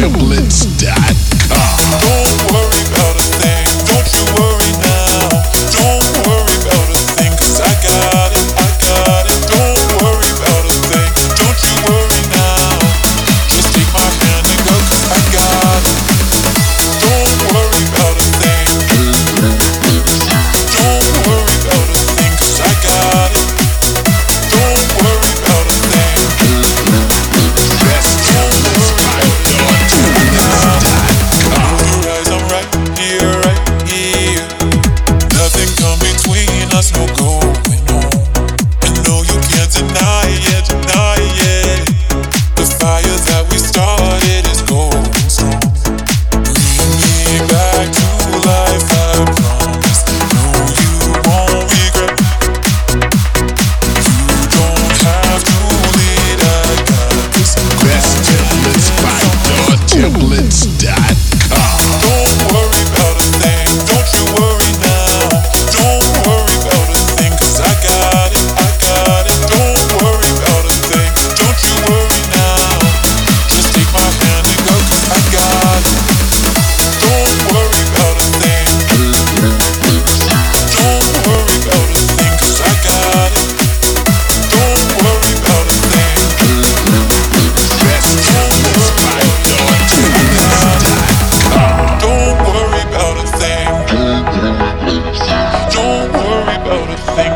Giblets.com. go to think.